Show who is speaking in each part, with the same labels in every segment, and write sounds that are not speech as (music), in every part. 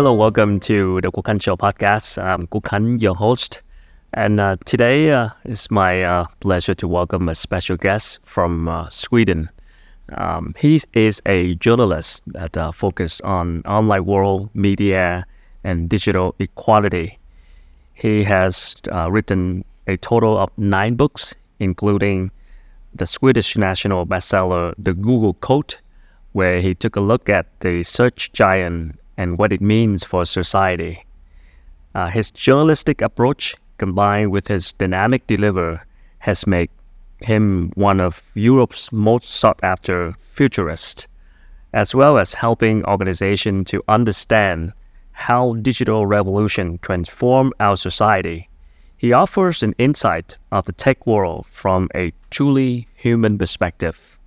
Speaker 1: Hello, welcome to the Quoc Khanh Show podcast. I'm Quoc Khanh, your host. And uh, today uh, it's my uh, pleasure to welcome a special guest from uh, Sweden. Um, he is a journalist that uh, focuses on online world media and digital equality. He has uh, written a total of nine books, including the Swedish national bestseller, The Google Code, where he took a look at the search giant and what it means for society. Uh, his journalistic approach, combined with his dynamic delivery, has made him one of Europe's most sought after futurists, as well as helping organizations to understand how digital revolution transform our society. He offers an insight of the tech world from a truly human perspective.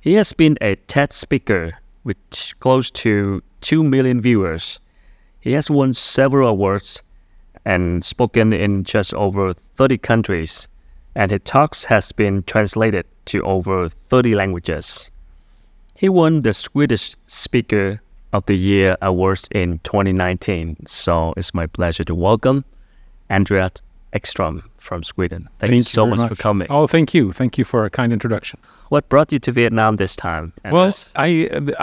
Speaker 1: He has been a TED speaker with close to 2 million viewers. He has won several awards and spoken in just over 30 countries, and his talks has been translated to over 30 languages. He won the Swedish Speaker of the Year awards in 2019, so it's my pleasure to welcome Andreas Ekström from Sweden. Thank, you so
Speaker 2: very
Speaker 1: much, for coming.
Speaker 2: Oh, thank you. Thank you for a kind introduction.
Speaker 1: What brought you to Vietnam this time?
Speaker 2: Well, I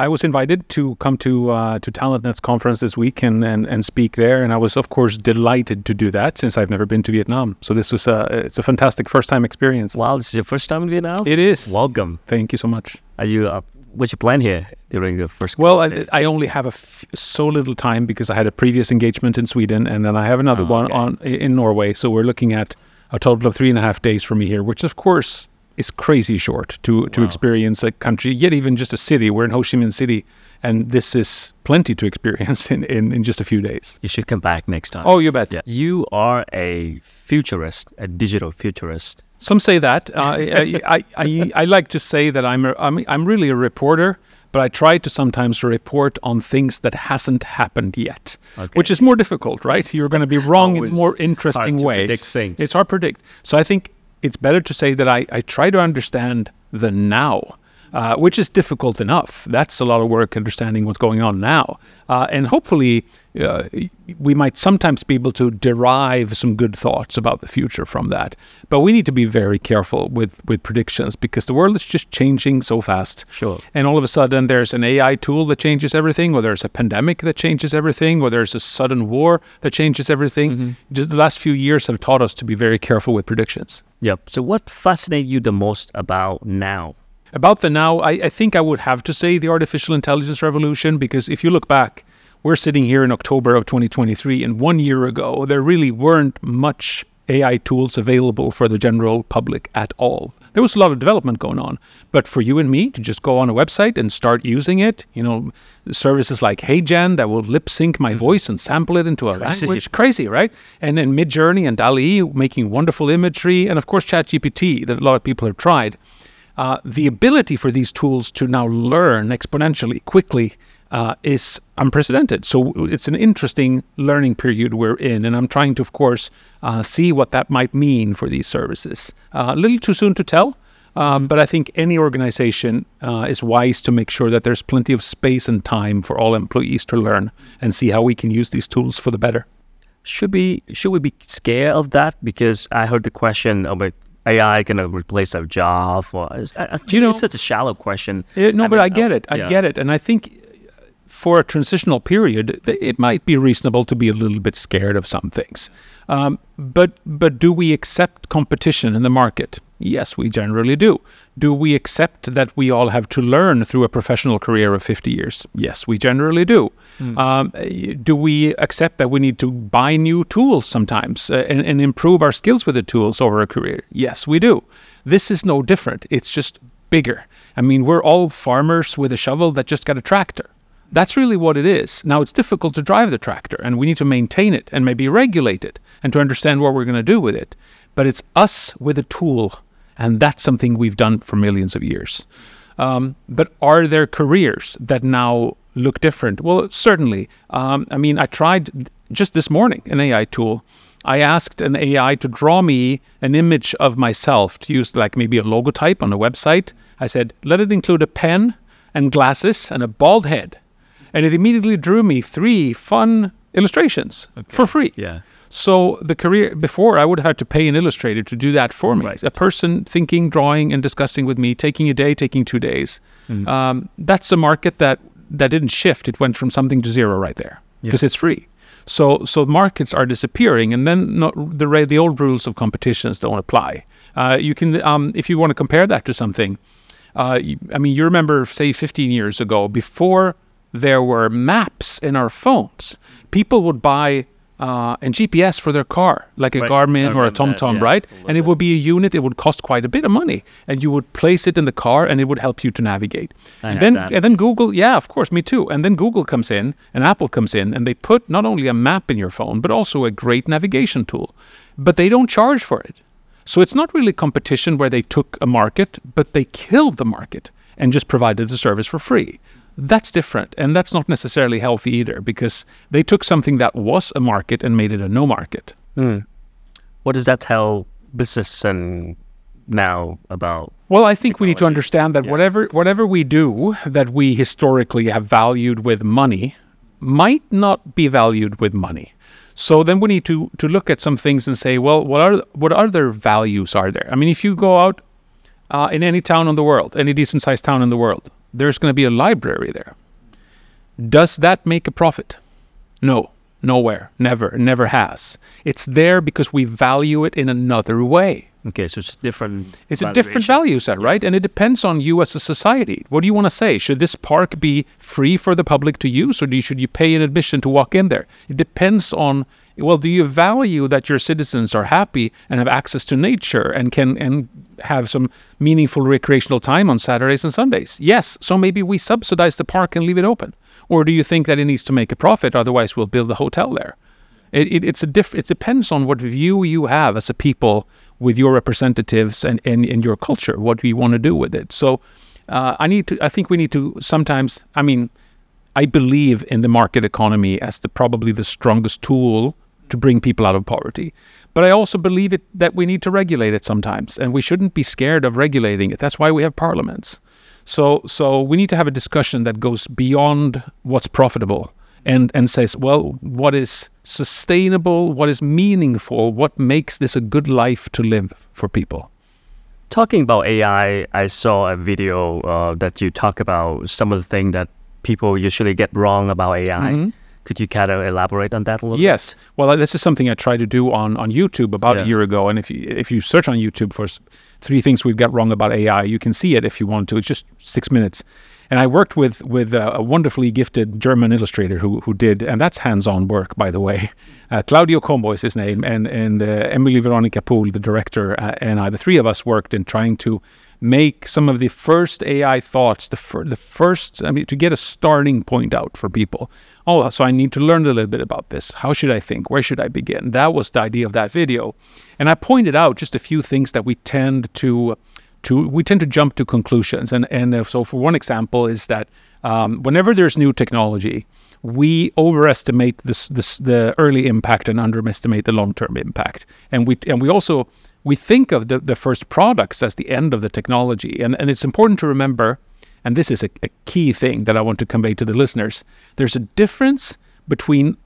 Speaker 2: I was invited to come to uh, to TalentNet's conference this week and, and and speak there, and I was of course delighted to do that since I've never been to Vietnam. So this was a it's a fantastic first time experience.
Speaker 1: wow, this is your first time in Vietnam?
Speaker 2: It is.
Speaker 1: Welcome.
Speaker 2: Thank you so much.
Speaker 1: Are you? Uh, what's your plan here during the first?
Speaker 2: Well, I. I only have a f- so little time because I had a previous engagement in Sweden, and then I have another
Speaker 1: Oh,
Speaker 2: one
Speaker 1: okay.
Speaker 2: on in Norway. So we're looking at a total of three and a half days for me here, which of course is crazy short to to experience a country, yet even just a city. We're in Ho Chi Minh City, and this is plenty to experience (laughs) in, in, in just a few days.
Speaker 1: you should come back next time.
Speaker 2: Oh, you bet.
Speaker 1: yeah. You are a futurist, a digital futurist.
Speaker 2: Some say that. Uh, I, I, I, I like to say that I'm, a, I'm, I'm really a reporter, but I try to sometimes report on things that hasn't happened yet,
Speaker 1: Okay.
Speaker 2: which is more difficult, right? You're going to be wrong
Speaker 1: Always
Speaker 2: in more
Speaker 1: hard
Speaker 2: interesting
Speaker 1: to
Speaker 2: ways.
Speaker 1: predict things.
Speaker 2: It's hard to predict. So I think it's better to say that I, I try to understand the now. Uh, which is difficult enough. That's a lot of work understanding what's going on now. Uh, and hopefully, uh, we might sometimes be able to derive some good thoughts about the future from that. But we need to be very careful with, with predictions because the world is just changing so fast.
Speaker 1: Sure.
Speaker 2: And all of a sudden, there's an AI tool that changes everything, or there's a pandemic that changes everything, or there's a sudden war that changes everything. Just the last few years have taught us to be very careful with predictions.
Speaker 1: Yep. So, what fascinates you the most about now?
Speaker 2: About the now, I, I think I would have to say the artificial intelligence revolution because if you look back, we're sitting here in October of 2023, and one year ago, there really weren't much AI tools available for the general public at all. There was a lot of development going on, but for you and me to just go on a website and start using it, you know, services like HeyGen that will lip sync my mm-hmm. voice and sample it into a
Speaker 1: Crazy.
Speaker 2: language, crazy, right? And then Midjourney and DALL-E making wonderful imagery, and of course ChatGPT that a lot of people have tried uh, the ability for these tools to now learn exponentially quickly uh, is unprecedented. So it's an interesting learning period we're in, and I'm trying to, of course, uh, see what that might mean for these services. Uh, a little too soon to tell. Um, but I think any organization uh, is wise to make sure that there's plenty of space and time for all employees to learn and see how we can use these tools for the better.
Speaker 1: Should we should we be scared of that? Because I heard the question about AI gonna replace our job, or is, I,
Speaker 2: you know-
Speaker 1: it's such a shallow question.
Speaker 2: Yeah, no,
Speaker 1: I
Speaker 2: but
Speaker 1: mean,
Speaker 2: I get
Speaker 1: uh,
Speaker 2: it. I
Speaker 1: yeah.
Speaker 2: get it. And I think for a transitional period, it might be reasonable to be a little bit scared of some things. Um, but but do we accept competition in the market? Yes, we generally do. Do we accept that we all have to learn through a professional career of 50 years? Yes, we generally do. Um, eh, do we accept that we need to buy new tools sometimes uh, and, and improve our skills with the tools over a career? Yes, we do. This is no different. It's just bigger. I mean, we're all farmers with a shovel that just got a tractor. That's really what it is. Now, it's difficult to drive the tractor, and we need to maintain it and maybe regulate it and to understand what we're going to do with it. But it's us with a tool, and that's something we've done for millions of years. Um, but are there careers that now look different? Well, certainly. Um, I mean, I tried just this morning an AI tool. I asked an AI to draw me an image of myself to use like maybe a logotype on a website. I said, let it include a pen and glasses and a bald head. and it immediately drew me three fun illustrations for free.
Speaker 1: Yeah.
Speaker 2: So the career before, I would have had to pay an illustrator to do that for me.
Speaker 1: Right.
Speaker 2: A person thinking, drawing, and discussing with me, taking a day, taking two days.
Speaker 1: Mm.
Speaker 2: Um, that's a market that that didn't shift. It went from something to zero right there because it's free. So so markets are disappearing, and then not, the the old rules of competitions don't apply. Uh, you can um, if you want to compare that to something. Uh, you, I mean, you remember, say, 15 years ago, before there were maps in our phones, people would buy uh, a GPS for their car, like a
Speaker 1: Right.
Speaker 2: Garmin or a TomTom,
Speaker 1: yeah.
Speaker 2: right? And it would be a unit. It would cost quite a bit of money, and you would place it in the car, and it would help you to navigate.
Speaker 1: I
Speaker 2: and then,
Speaker 1: that.
Speaker 2: and then Google, yeah, of course, me too. And then Google comes in, and Apple comes in, and they put not only a map in your phone, but also a great navigation tool. But they don't charge for it. So it's not really competition where they took a market, but they killed the market and just provided the service for free. That's different. And that's not necessarily healthy either because they took something that was a market and made it a no market.
Speaker 1: What does that tell business and now about?
Speaker 2: Well, I think we need to understand that
Speaker 1: Yeah.
Speaker 2: whatever whatever we do that we historically have valued with money might not be valued with money. So then we need to to look at some things and say, well, what are what other values are there? I mean, if you go out uh, in any town in the world, any decent sized town in the world, there's going to be a library there. Does that make a profit? No, nowhere, never, never has. It's there because we value it in another way.
Speaker 1: Okay, so it's different.
Speaker 2: It's a different value set, right? And it depends on you as a society. What do you want to say? Should this park be free for the public to use, or do you, should you pay an admission to walk in there? It depends on. Well, do you value that your citizens are happy and have access to nature and can and have some meaningful recreational time on Saturdays and Sundays? Yes. So maybe we subsidize the park and leave it open, or do you think that it needs to make a profit? Otherwise, we'll build a hotel there. It, it, it's a diff- It depends on what view you have as a people with your representatives and, and, and your culture. What you want to do with it? So, uh, I need to. I think we need to sometimes. I mean, I believe in the market economy as the probably the strongest tool to bring people out of poverty. But I also believe it that we need to regulate it sometimes, and we shouldn't be scared of regulating it. That's why we have parliaments. So, so we need to have a discussion that goes beyond what's profitable and and says, well, what is sustainable, what is meaningful, what makes this a good life to live for people.
Speaker 1: Talking about AI, I saw a video uh, that you talk about some of the things that people usually get wrong about AI. Could you kind of elaborate on that a little?
Speaker 2: Yes. Well, this is something I tried to do on, on YouTube about
Speaker 1: Yeah.
Speaker 2: a year ago. And if you if you search on YouTube for three things we've got wrong about AI, you can see it if you want to. It's just six minutes. And I worked with with a, a wonderfully gifted German illustrator who who did, and that's hands-on work, by the way. (laughs) Uh, Claudio Combo is his name, and and uh, Emily Veronica Poole, the director, uh, and I, the three of us worked in trying to make some of the first AI thoughts, the fir- the first, I mean, to get a starting point out for people. Oh, so I need to learn a little bit about this. How should I think? Where should I begin? That was the idea of that video, and I pointed out just a few things that we tend to to we tend to jump to conclusions. And and uh, so for one example is that um, whenever there's new technology, we overestimate this, this the early impact and underestimate the long-term impact. And we and we also we think of the, the first products as the end of the technology. And and it's important to remember, and this is a, a key thing that I want to convey to the listeners. There's a difference between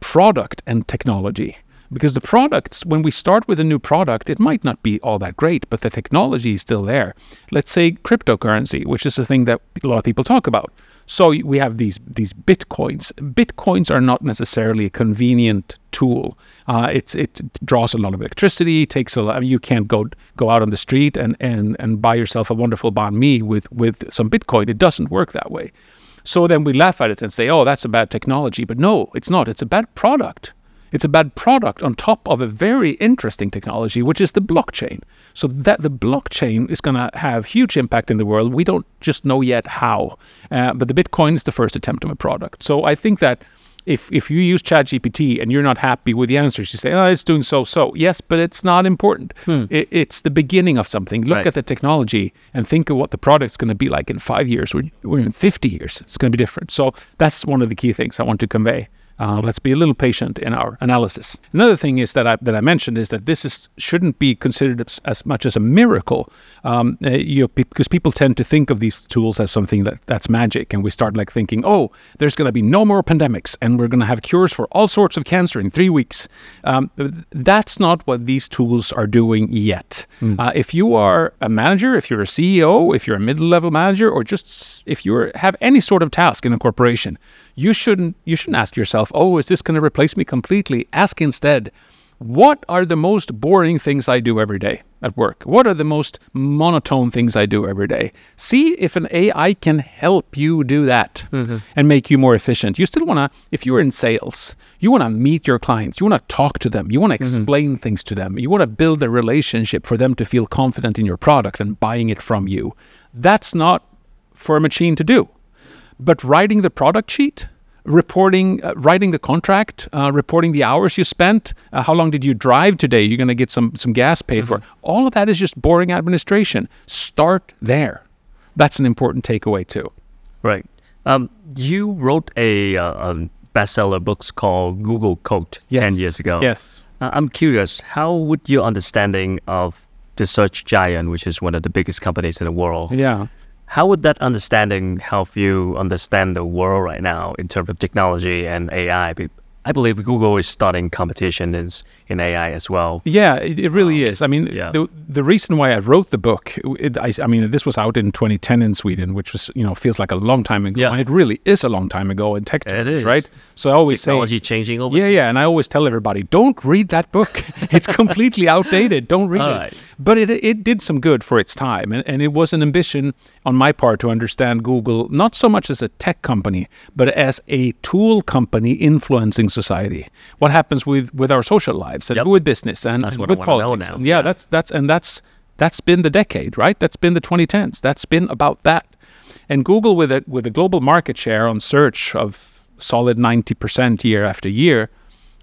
Speaker 2: product and technology. Because the products, when we start with a new product, it might not be all that great, but the technology is still there. Let's say cryptocurrency, which is a thing that a lot of people talk about. So we have these these bitcoins. Bitcoins are not necessarily a convenient tool. Uh, it's it draws a lot of electricity. Takes a lot. I mean, you can't go go out on the street and and and buy yourself a wonderful banh mi with with some Bitcoin. It doesn't work that way. So then we laugh at it and say, "Oh, that's a bad technology." But no, it's not. It's a bad product. It's a bad product on top of a very interesting technology, which is the blockchain. So that the blockchain is going to have huge impact in the world. We don't just know yet how, uh, but the Bitcoin is the first attempt of a product. So I think that if if you use ChatGPT and you're not happy with the answers, you say, "Oh, it's doing so so." Yes, but it's not important. It, it's the beginning of something. Look
Speaker 1: Right.
Speaker 2: at the technology and think of what the product's going to be like in five years or, or in 50 years. It's going to be different. So that's one of the key things I want to convey. Uh, let's be a little patient in our analysis. Another thing is that I, that I mentioned is that this is shouldn't be considered as, as much as a miracle, um, uh, you know, because people tend to think of these tools as something that that's magic, and we start like thinking, oh, there's going to be no more pandemics, and we're going to have cures for all sorts of cancer in three weeks. Um, that's not what these tools are doing yet. Mm. Uh, if you are a manager, if you're a CEO, if you're a middle-level manager, or just if you have any sort of task in a corporation, you shouldn't you shouldn't ask yourself, "Oh, is this going to replace me completely?" Ask instead, "What are the most boring things I do every day at work? What are the most monotone things I do every day?" See if an AI can help you do that mm-hmm. and make you more efficient. You still want to if you're in sales, you want to meet your clients, you want to talk to them, you want to mm-hmm. explain mm-hmm. things to them. You want to build a relationship for them to feel confident in your product and buying it from you. That's not for a machine to do. But writing the product sheet, reporting, uh, writing the contract, uh, reporting the hours you spent, uh, how long did you drive today? You're going to get some some gas paid mm-hmm. for. All of that is just boring administration. Start there. That's an important takeaway too.
Speaker 1: Right. Um, you wrote a, uh, a, bestseller books called Google Code yes. ten years ago.
Speaker 2: Yes.
Speaker 1: Uh, I'm curious. How would your understanding of the search giant, which is one of the biggest companies in the world,
Speaker 2: yeah
Speaker 1: how would that understanding help you understand the world right now in terms of technology and AI? I believe Google is starting competition in, in AI as well.
Speaker 2: Yeah, it, it really um, is. I mean, yeah. the, the reason why I wrote the book, it, I, I, mean, this was out in 2010 in Sweden, which was, you know, feels like a long time ago. Yeah. And it really is a long time ago in tech terms, it is. right?
Speaker 1: So I always Technology say... changing over
Speaker 2: Yeah, time. yeah. And I always tell everybody, don't read that book. (laughs) it's completely outdated. Don't read All it. Right. But it, it did some good for its time. And, and it was an ambition on my part to understand Google, not so much as a tech company, but as a tool company influencing society. What happens with, with our social lives and yep. with business and,
Speaker 1: and
Speaker 2: with
Speaker 1: politics.
Speaker 2: And yeah, yeah, that's that's and that's that's been the decade, right? That's been the 2010s. That's been about that. And Google with a with a global market share on search of solid 90% year after year,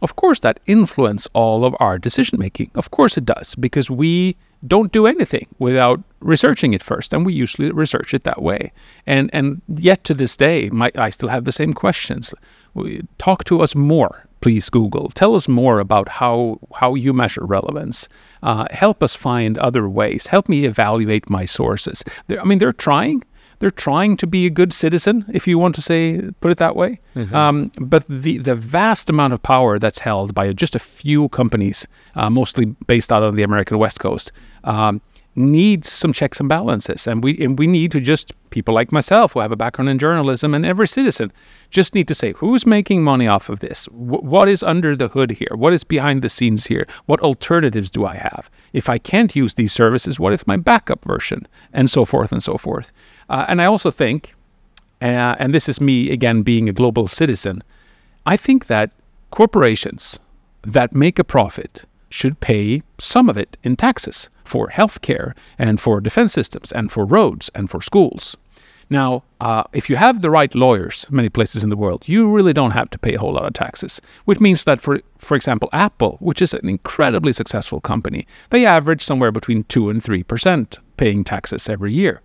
Speaker 2: of course that influence all of our decision making. Of course it does because we don't do anything without researching it first, and we usually research it that way. And and yet to this day, my, I still have the same questions. Talk to us more, please. Google, tell us more about how how you measure relevance. Uh, help us find other ways. Help me evaluate my sources. They're, I mean, they're trying they're trying to be a good citizen, if you want to say put it that way. Mm-hmm. Um, but the the vast amount of power that's held by just a few companies, uh, mostly based out of the American West Coast, um, needs some checks and balances, and we and we need to just people like myself who have a background in journalism and every citizen just need to say who's making money off of this, w- what is under the hood here, what is behind the scenes here, what alternatives do I have? If I can't use these services, what is my backup version, and so forth and so forth. Uh, and I also think, uh, and this is me again being a global citizen, I think that corporations that make a profit should pay some of it in taxes for healthcare and for defense systems and for roads and for schools. Now, uh, if you have the right lawyers, many places in the world, you really don't have to pay a whole lot of taxes. Which means that, for for example, Apple, which is an incredibly successful company, they average somewhere between two and three percent paying taxes every year,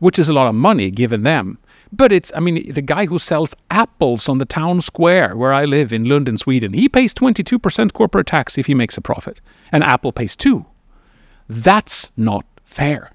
Speaker 2: which is a lot of money given them. But it's, I mean, the guy who sells apples on the town square where I live in Lund, Sweden, he pays 22% corporate tax if he makes a profit, and Apple pays 2 That's not fair.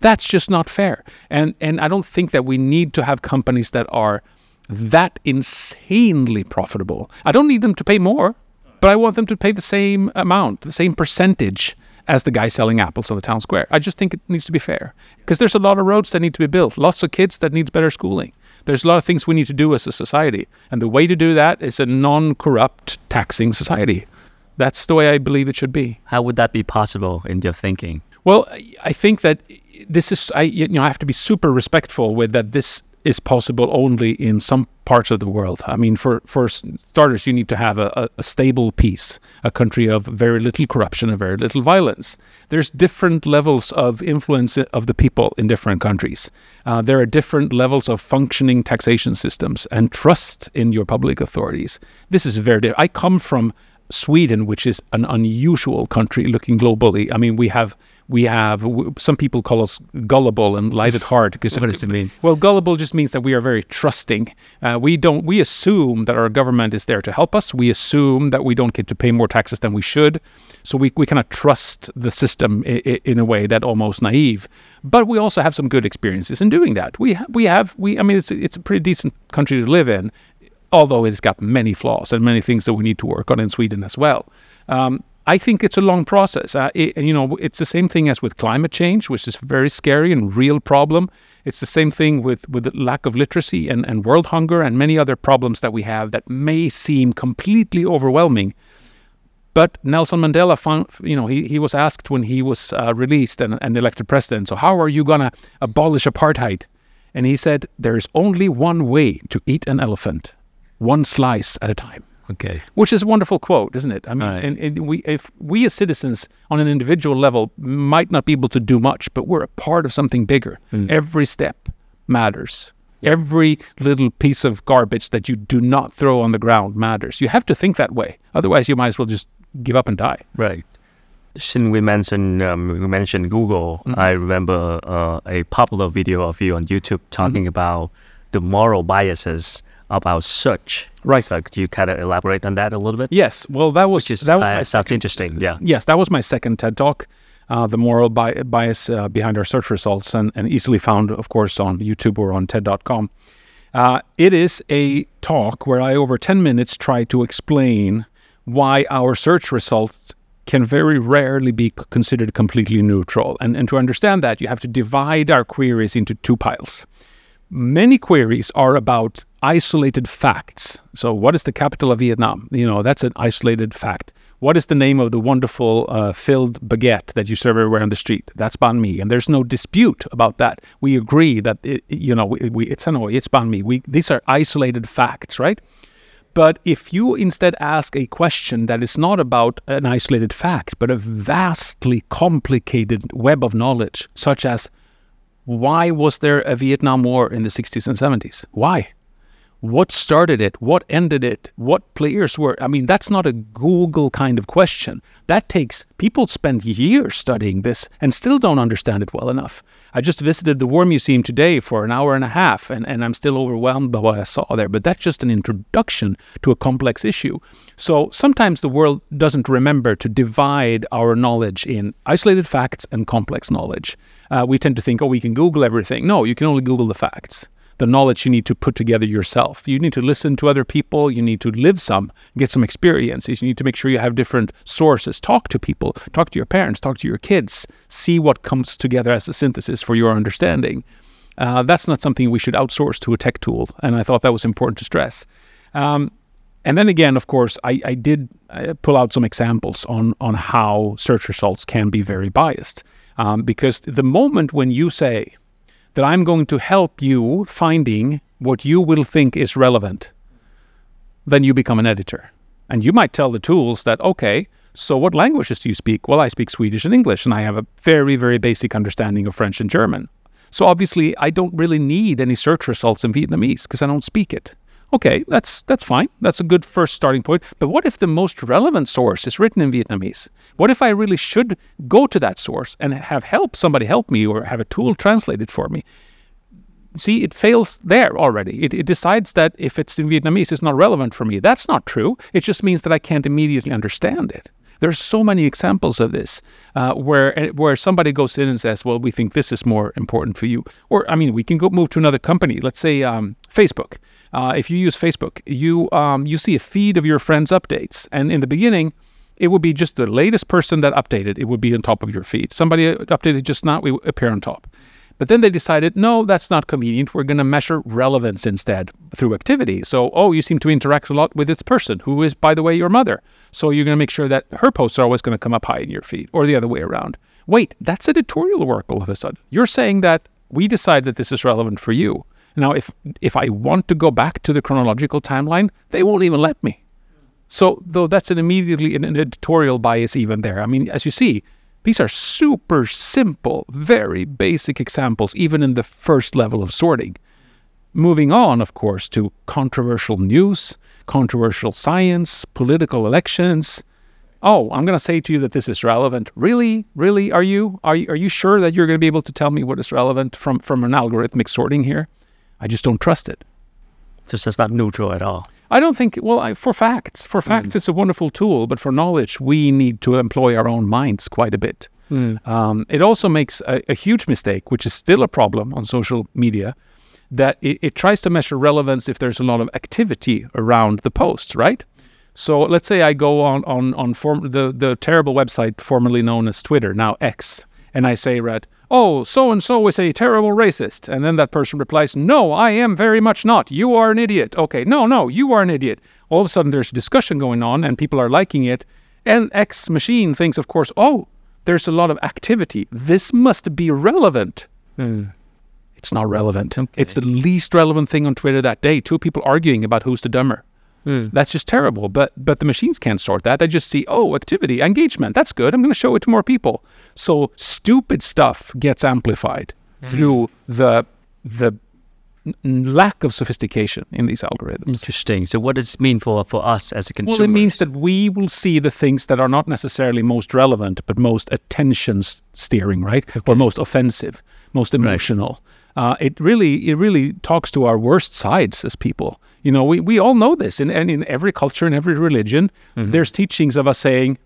Speaker 2: That's just not fair. And and I don't think that we need to have companies that are that insanely profitable. I don't need them to pay more, but I want them to pay the same amount, the same percentage as the guy selling apples on the town square. I just think it needs to be fair because there's a lot of roads that need to be built, lots of kids that need better schooling. There's a lot of things we need to do as a society, and the way to do that is a non-corrupt taxing society. That's the way I believe it should be.
Speaker 1: How would that be possible in your thinking?
Speaker 2: Well, I think that this is I you know I have to be super respectful with that this is possible only in some parts of the world. I mean, for, for starters, you need to have a, a, stable peace, a country of very little corruption and very little violence. There's different levels of influence of the people in different countries. Uh, there are different levels of functioning taxation systems and trust in your public authorities. This is very. I come from Sweden, which is an unusual country looking globally. I mean, we have we have some people call us gullible and light at heart because
Speaker 1: What does it mean?
Speaker 2: well, gullible just means that we are very trusting. Uh, we don't. We assume that our government is there to help us. We assume that we don't get to pay more taxes than we should. So we we kind of trust the system in a way that almost naive. But we also have some good experiences in doing that. We ha- we have we. I mean, it's it's a pretty decent country to live in, although it's got many flaws and many things that we need to work on in Sweden as well. Um, I think it's a long process. Uh, it, you know, it's the same thing as with climate change, which is a very scary and real problem. It's the same thing with, with the lack of literacy and, and world hunger and many other problems that we have that may seem completely overwhelming. But Nelson Mandela found, you know, he, he was asked when he was uh, released and, and elected president, so how are you going to abolish apartheid? And he said, there is only one way to eat an elephant, one slice at a time
Speaker 1: Okay.
Speaker 2: which is a wonderful quote, isn't it? I mean,
Speaker 1: Right.
Speaker 2: and, and we, if we as citizens on an individual level might not be able to do much, but we're a part of something bigger. Every step matters. Every little piece of garbage that you do not throw on the ground matters. You have to think that way. Otherwise, you might as well just give up and die.
Speaker 1: Right. Since we mentioned um, we mentioned Google, I remember uh, a popular video of you on YouTube talking about the moral biases about search.
Speaker 2: Right.
Speaker 1: So could you kind of elaborate on that a little bit?
Speaker 2: Yes. Well, that was
Speaker 1: just
Speaker 2: that was
Speaker 1: uh, sounds interesting. Yeah.
Speaker 2: Yes, that was my second TED talk. Uh, the moral bi- bias uh, behind our search results, and, and easily found, of course, on YouTube or on TED.com. Uh, it is a talk where I, over 10 minutes, try to explain why our search results can very rarely be considered completely neutral. And, and to understand that, you have to divide our queries into two piles many queries are about isolated facts. So, what is the capital of Vietnam? You know, that's an isolated fact. What is the name of the wonderful uh, filled baguette that you serve everywhere on the street? That's banh mi, and there's no dispute about that. We agree that it, you know we, we, it's Hanoi, it's banh mi. We, these are isolated facts, right? But if you instead ask a question that is not about an isolated fact, but a vastly complicated web of knowledge, such as why was there a Vietnam War in the 60s and 70s? Why? What started it? What ended it? What players were? I mean, that's not a Google kind of question. That takes people spend years studying this and still don't understand it well enough. I just visited the War Museum today for an hour and a half, and, and I'm still overwhelmed by what I saw there. But that's just an introduction to a complex issue. So sometimes the world doesn't remember to divide our knowledge in isolated facts and complex knowledge. Uh, we tend to think, oh, we can Google everything. No, you can only Google the facts the knowledge you need to put together yourself. You need to listen to other people. You need to live some, get some experiences. You need to make sure you have different sources. Talk to people, talk to your parents, talk to your kids, see what comes together as a synthesis for your understanding. Uh, that's not something we should outsource to a tech tool. And I thought that was important to stress. Um, and then again, of course, I, I did pull out some examples on, on how search results can be very biased. Um, because the moment when you say, that I'm going to help you finding what you will think is relevant, then you become an editor. And you might tell the tools that, okay, so what languages do you speak? Well, I speak Swedish and English, and I have a very, very basic understanding of French and German. So obviously, I don't really need any search results in Vietnamese because I don't speak it. Okay, that's that's fine. That's a good first starting point. But what if the most relevant source is written in Vietnamese? What if I really should go to that source and have help somebody help me or have a tool translate it for me? See, it fails there already. It, it decides that if it's in Vietnamese, it's not relevant for me. That's not true. It just means that I can't immediately understand it. There's so many examples of this uh, where eh, where somebody goes in and says, "Well, we think this is more important for you," or I mean, we can go move to another company. Let's say um, Facebook. Uh, if you use Facebook, you um, you see a feed of your friends' updates, and in the beginning, it would be just the latest person that updated. It would be on top of your feed. Somebody updated just now, we appear on top. But then they decided, no, that's not convenient. We're going to measure relevance instead through activity. So, oh, you seem to interact a lot with this person, who is, by the way, your mother. So you're going to make sure that her posts are always going to come up high in your feed, or the other way around. Wait, that's editorial work all of a sudden. You're saying that we decide that this is relevant for you. Now, if if I want to go back to the chronological timeline, they won't even let me. So, though that's an immediately an editorial bias even there. I mean, as you see, these are super simple, very basic examples, even in the first level of sorting. moving on, of course, to controversial news, controversial science, political elections. Oh, I'm going to say to you that this is relevant. Really, really, are you? Are you, are you sure that you're going to be able to tell me what is relevant from from an algorithmic sorting here? I just don't trust it.
Speaker 1: So it's not neutral at all.
Speaker 2: I don't think. Well, I, for facts, for facts, it's a wonderful tool. But for knowledge, we need to employ our own minds quite a bit. Um, it also makes a, a huge mistake, which is still a problem on social media, that it, it tries to measure relevance if there's a lot of activity around the post, right? So let's say I go on on on form, the the terrible website formerly known as Twitter, now X, and I say, "Red, oh, so and so is a terrible racist," and then that person replies, "No, I am very much not. You are an idiot." Okay, no, no, you are an idiot. All of a sudden, there's discussion going on, and people are liking it, and X machine thinks, of course, oh, there's a lot of activity. This must be relevant. Hmm. It's not relevant. It's the least relevant thing on Twitter that day. Two people arguing about who's the dumber. Hmm. That's just terrible. But but the machines can't sort that. They just see, oh, activity, engagement. That's good. I'm going to show it to more people. So stupid stuff gets amplified hmm. through the the n- lack of sophistication in these algorithms.
Speaker 1: Interesting. So what does it mean for, for us as a consumer?
Speaker 2: Well, it means that we will see the things that are not necessarily most relevant, but most attention steering, right? Or most offensive, most emotional. Uh, it really, it really talks to our worst sides as people. You know, we, we all know this, and, and in every culture, and every religion, mm-hmm. there's teachings of us saying,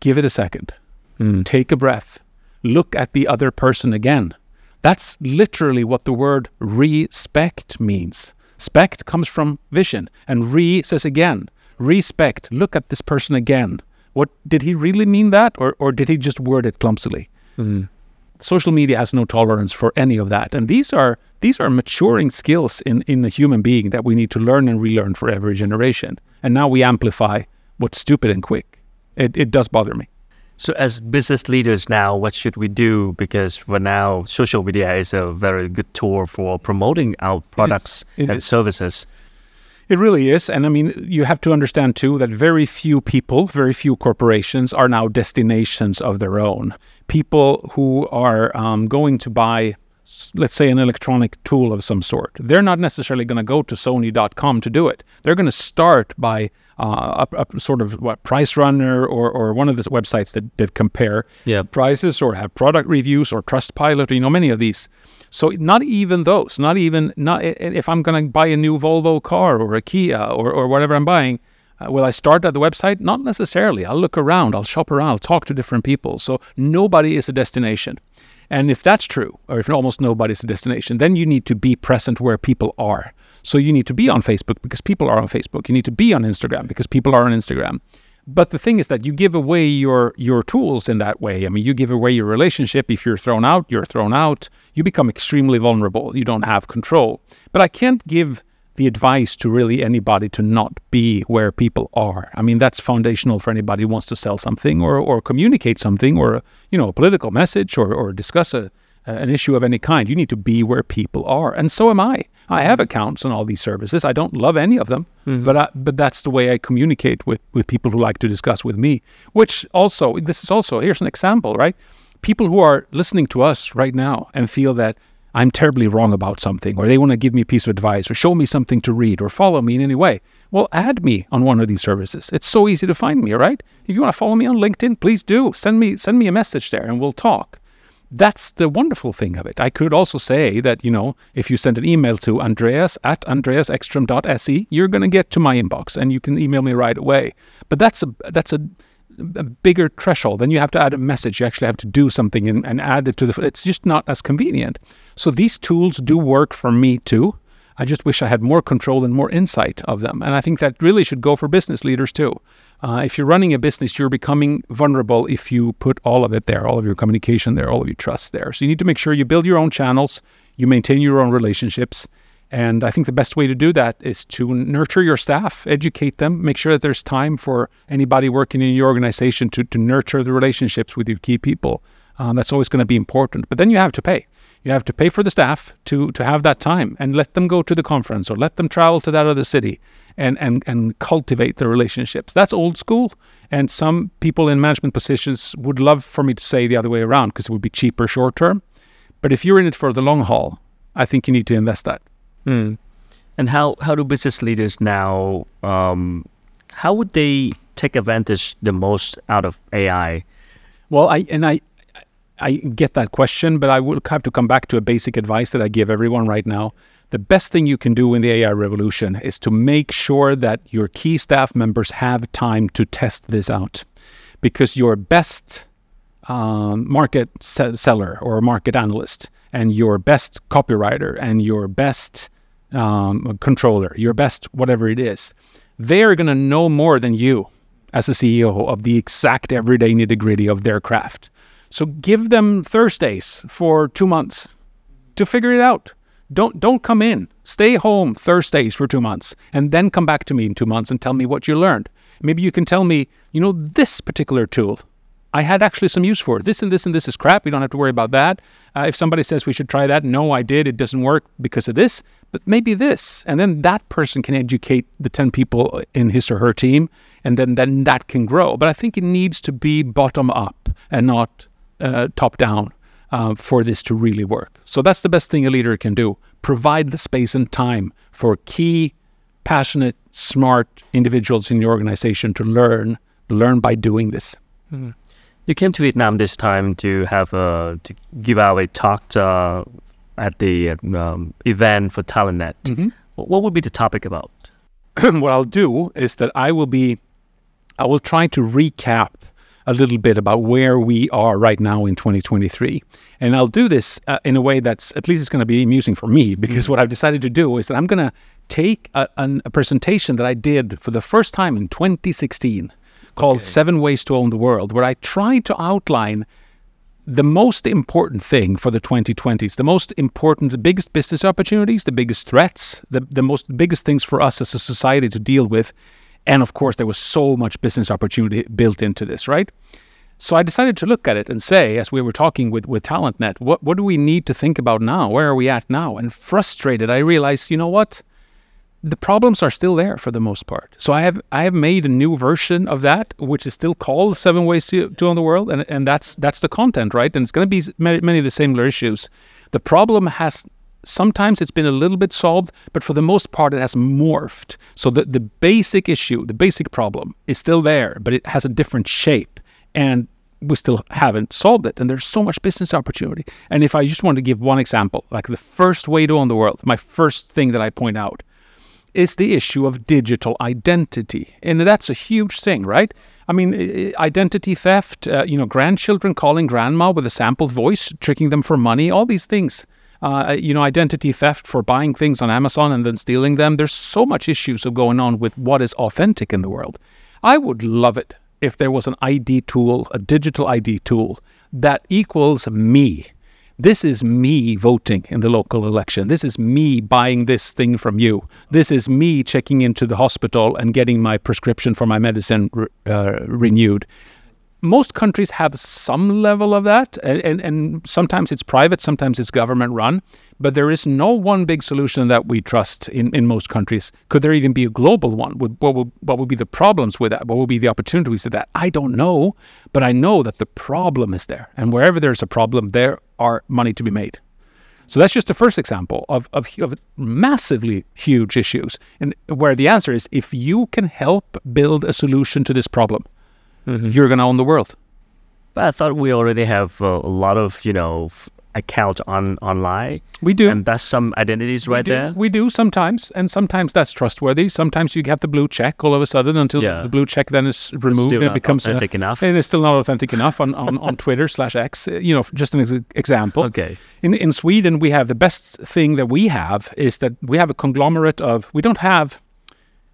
Speaker 2: give it a second, mm. take a breath, look at the other person again. That's literally what the word respect means. Spect comes from vision, and re says again, respect, look at this person again. What did he really mean that, or, or did he just word it clumsily? Mm. Social media has no tolerance for any of that, and these are these are maturing skills in in a human being that we need to learn and relearn for every generation. And now we amplify what's stupid and quick. It it does bother me.
Speaker 1: So, as business leaders now, what should we do? Because for now, social media is a very good tool for promoting our products and
Speaker 2: is.
Speaker 1: services.
Speaker 2: It really is. And I mean, you have to understand too that very few people, very few corporations are now destinations of their own. People who are um, going to buy, let's say, an electronic tool of some sort, they're not necessarily going to go to Sony.com to do it. They're going to start by uh, a, a sort of what PriceRunner or, or one of the websites that, that compare
Speaker 1: Yeah.
Speaker 2: prices or have product reviews or Trustpilot, you know, many of these. So not even those, not even not if I'm going to buy a new Volvo car or a Kia or, or whatever I'm buying, uh, will I start at the website? Not necessarily. I'll look around, I'll shop around, I'll talk to different people. So nobody is a destination. And if that's true, or if almost nobody's a destination, then you need to be present where people are. So you need to be on Facebook because people are on Facebook. You need to be on Instagram because people are on Instagram. But the thing is that you give away your your tools in that way. I mean, you give away your relationship. If you're thrown out, you're thrown out. You become extremely vulnerable. You don't have control. But I can't give the advice to really anybody to not be where people are. I mean, that's foundational for anybody who wants to sell something or, or communicate something or, you know, a political message or, or discuss a, an issue of any kind. You need to be where people are. And so am I. I have accounts on all these services. I don't love any of them, mm-hmm. but I, but that's the way I communicate with, with people who like to discuss with me. Which also, this is also, here's an example, right? People who are listening to us right now and feel that I'm terribly wrong about something, or they want to give me a piece of advice, or show me something to read, or follow me in any way. Well, add me on one of these services. It's so easy to find me, right? If you want to follow me on LinkedIn, please do. Send me send me a message there, and we'll talk. That's the wonderful thing of it. I could also say that, you know, if you send an email to andreas at andreasekstrom.se, you're going to get to my inbox and you can email me right away. But that's a that's a, a bigger threshold. Then you have to add a message. You actually have to do something and, and add it to the. It's just not as convenient. So these tools do work for me too. I just wish I had more control and more insight of them. And I think that really should go for business leaders too. Uh, if you're running a business, you're becoming vulnerable if you put all of it there, all of your communication there, all of your trust there. So you need to make sure you build your own channels, you maintain your own relationships. And I think the best way to do that is to nurture your staff, educate them, make sure that there's time for anybody working in your organization to, to nurture the relationships with your key people. Um, that's always going to be important. But then you have to pay. You have to pay for the staff to to have that time and let them go to the conference or let them travel to that other city and and and cultivate the relationships. That's old school. And some people in management positions would love for me to say the other way around because it would be cheaper short term. But if you're in it for the long haul, I think you need to invest that.
Speaker 1: And how, how do business leaders now, um, how would they take advantage the most out of AI?
Speaker 2: Well, I and I I get that question, but I will have to come back to a basic advice that I give everyone right now. The best thing you can do in the AI revolution is to make sure that your key staff members have time to test this out, because your best um, market se- seller or market analyst and your best copywriter and your best um, controller, your best whatever it is, they are going to know more than you as a CEO of the exact everyday nitty gritty of their craft. So give them Thursdays for two months to figure it out. Don't don't come in. Stay home Thursdays for two months and then come back to me in two months and tell me what you learned. Maybe you can tell me, you know, this particular tool I had actually some use for. This and this and this is crap. We don't have to worry about that. Uh, if somebody says we should try that, no, I did. It doesn't work because of this, but maybe this. And then that person can educate the 10 people in his or her team, and then, then that can grow. But I think it needs to be bottom up and not uh, top down uh, for this to really work. So that's the best thing a leader can do provide the space and time for key, passionate, smart individuals in your organization to learn, learn by doing this.
Speaker 1: You came to Vietnam this time to have a to give out a talk uh, at the um, event for TalentNet. What what would be the topic about? (clears throat)
Speaker 2: what I'll do is that I will be, I will try to recap a little bit about where we are right now in 2023. And I'll do this uh, in a way that's at least it's going to be amusing for me because what I've decided to do is that I'm going to take a, an, a presentation that I did for the first time in 2016 called Seven Ways to Own the World, where I tried to outline the most important thing for the 2020s, the most important, the biggest business opportunities, the biggest threats, the, the most biggest things for us as a society to deal with. And of course, there was so much business opportunity built into this, right? So I decided to look at it and say, as we were talking with, with TalentNet, what, what do we need to think about now? Where are we at now? And frustrated, I realized, you know what? the problems are still there for the most part. So I have I have made a new version of that, which is still called Seven Ways to, to Own the World, and and that's that's the content, right? And it's going to be many, many of the similar issues. The problem has sometimes it's been a little bit solved, but for the most part it has morphed. So the the basic issue, the basic problem, is still there, but it has a different shape, and we still haven't solved it. And there's so much business opportunity. And if I just want to give one example, like the first way to own the world, my first thing that I point out is the issue of digital identity. And that's a huge thing, right? I mean, identity theft, uh, you know, grandchildren calling grandma with a sampled voice, tricking them for money, all these things. Uh, you know, identity theft for buying things on Amazon and then stealing them. There's so much issues of going on with what is authentic in the world. I would love it if there was an ID tool, a digital ID tool that equals me this is me voting in the local election. This is me buying this thing from you. This is me checking into the hospital and getting my prescription for my medicine uh, renewed. Most countries have some level of that, and, and, and sometimes it's private, sometimes it's government run, but there is no one big solution that we trust in, in most countries. Could there even be a global one? What would, what would be the problems with that? What would be the opportunities with that? I don't know, but I know that the problem is there. And wherever there's a problem, there are money to be made. So that's just the first example of, of, of, massively huge issues, and where the answer is if you can help build a solution to this problem, mm-hmm. you're going to own the world.
Speaker 1: But I thought we already have uh, a lot of you know account on online.
Speaker 2: We do,
Speaker 1: and that's some identities right
Speaker 2: we
Speaker 1: there.
Speaker 2: We do sometimes, and sometimes that's trustworthy. Sometimes you have the blue check all of a sudden until
Speaker 1: Yeah.
Speaker 2: the blue check then is removed
Speaker 1: Still
Speaker 2: and it becomes a-
Speaker 1: authentic enough.
Speaker 2: and it's still not authentic enough on on, on (laughs) Twitter slash X. uh, You know, just an ex- example.
Speaker 1: Okay.
Speaker 2: In in Sweden, we have the best thing that we have is that we have a conglomerate of. We don't have.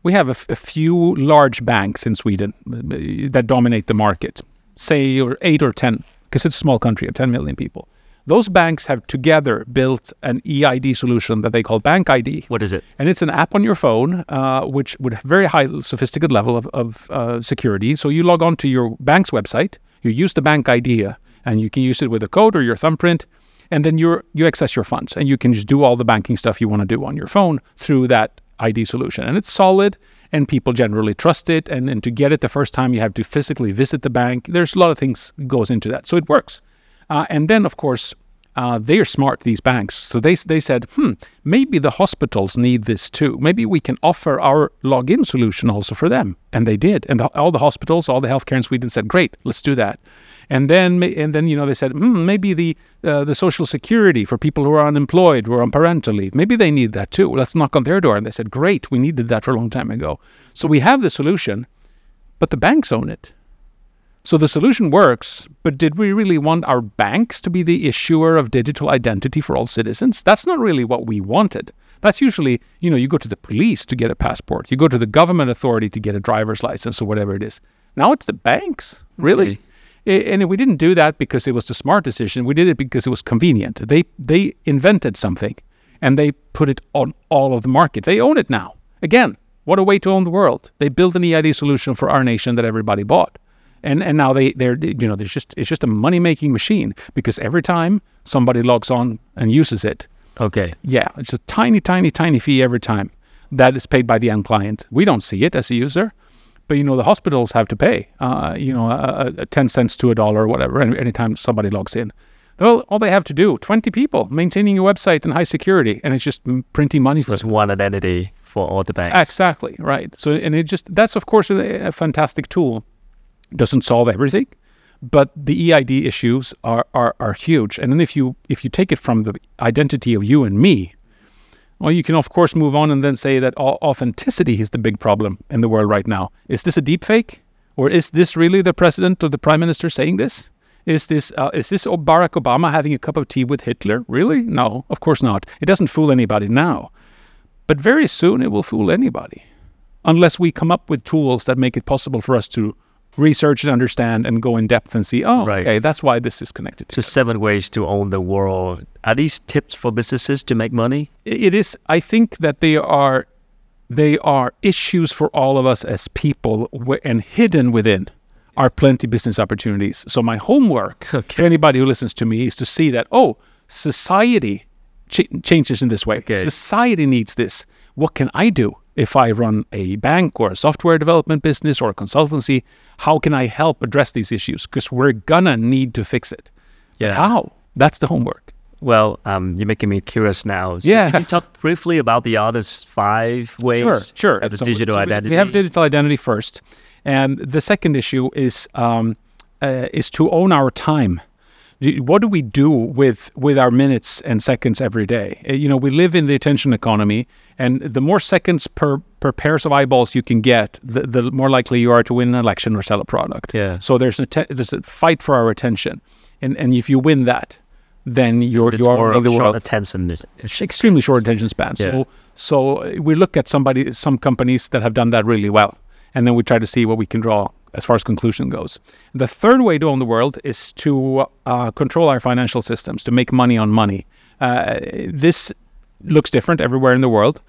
Speaker 2: We have a, f- a few large banks in Sweden uh, that dominate the market, say or eight or ten, because it's a small country of 10 million people. Those banks have together built an EID solution that they call Bank ID.
Speaker 1: What is it?
Speaker 2: And it's an app on your phone, uh, which would have very high, sophisticated level of, of uh, security. So you log on to your bank's website, you use the bank ID, and you can use it with a code or your thumbprint, and then you you access your funds, and you can just do all the banking stuff you want to do on your phone through that ID solution. And it's solid, and people generally trust it. And, and to get it the first time, you have to physically visit the bank. There's a lot of things goes into that, so it works. Uh, and then, of course, uh, they are smart, these banks. So they, they said, hmm, maybe the hospitals need this too. Maybe we can offer our login solution also for them. And they did. And the, all the hospitals, all the healthcare in Sweden said, great, let's do that. And then, and then you know, they said, hmm, maybe the uh, the social security for people who are unemployed who are on parental leave, maybe they need that too. Let's knock on their door. And they said, great, we needed that for a long time ago. So we have the solution, but the banks own it. So the solution works, but did we really want our banks to be the issuer of digital identity for all citizens? That's not really what we wanted. That's usually, you know, you go to the police to get a passport, you go to the government authority to get a driver's license or whatever it is. Now it's the banks, really. Okay. And we didn't do that because it was the smart decision. We did it because it was convenient. They they invented something and they put it on all of the market. They own it now. Again, what a way to own the world. They built an EID solution for our nation that everybody bought and and now they they're you know there's just it's just a money making machine because every time somebody logs on and uses it.
Speaker 1: Okay.
Speaker 2: Yeah it's a tiny tiny tiny fee every time. That is paid by the end client. We don't see it as a user but you know the hospitals have to pay uh, you know uh, uh, 10 cents to a dollar or whatever anytime somebody logs in. Well all they have to do 20 people maintaining a website and high security and it's just printing money for
Speaker 1: just one identity for all the banks.
Speaker 2: Exactly right. So and it just that's of course a, a fantastic tool doesn't solve everything, but the EID issues are, are, are huge. And then if you if you take it from the identity of you and me, well, you can of course move on and then say that authenticity is the big problem in the world right now. Is this a deep fake, or is this really the president or the prime minister saying this? Is this uh, is this Barack Obama having a cup of tea with Hitler? Really? No, of course not. It doesn't fool anybody now, but very soon it will fool anybody, unless we come up with tools that make it possible for us to research and understand and go in depth and see, oh, right. okay, that's why this is connected.
Speaker 1: So seven ways to own the world. Are these tips for businesses to make money?
Speaker 2: It is. I think that they are they are issues for all of us as people, and hidden within are plenty business opportunities. So my homework (laughs) okay. for anybody who listens to me is to see that oh, society ch- changes in this way. Okay. Society needs this. What can I do? If I run a bank or a software development business or a consultancy, how can I help address these issues? Because we're gonna need to fix it. Yeah. How? That's the homework.
Speaker 1: Well, um, you're making me curious now.
Speaker 2: So yeah.
Speaker 1: Can you talk briefly about the other five ways?
Speaker 2: Sure, sure.
Speaker 1: Of the so, digital
Speaker 2: so
Speaker 1: identity.
Speaker 2: We have digital identity first, and the second issue is um, uh, is to own our time what do we do with with our minutes and seconds every day? Uh, you know, we live in the attention economy, and the more seconds per per pairs of eyeballs you can get, the, the more likely you are to win an election or sell a product.
Speaker 1: Yeah.
Speaker 2: So there's a te- there's a fight for our attention, and and if you win that, then you're you are
Speaker 1: the world. attention,
Speaker 2: extremely short attention spans. Yeah. So so we look at somebody some companies that have done that really well, and then we try to see what we can draw as far as conclusion goes. The third way to own the world is to uh, control our financial systems, to make money on money. Uh, this looks different everywhere in the world.